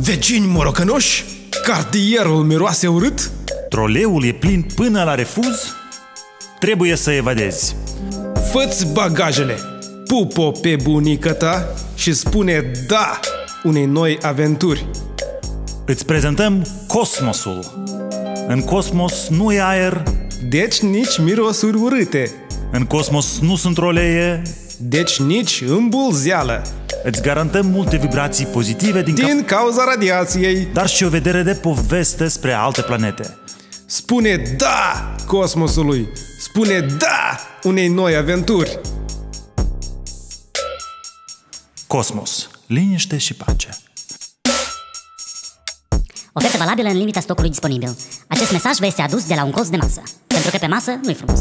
Vecini morocănoși? Cartierul miroase urât? Troleul e plin până la refuz? Trebuie să evadezi. Fă-ți bagajele, pupo pe bunica ta și spune da unei noi aventuri. Îți prezentăm cosmosul. În cosmos nu e aer, Deci nici mirosuri urâte, în cosmos nu sunt trolee, deci nici îmbulzeală, îți garantăm multe vibrații pozitive din, cap, din cauza radiației. dar și o vedere de poveste spre alte planete. Spune da cosmosului, spune da unei noi aventuri. Cosmos. Liniște și pace. Ofertă valabilă în limita stocului disponibil. Acest mesaj vă este adus de la un colț de masă. Pentru că pe masă nu-i frumos.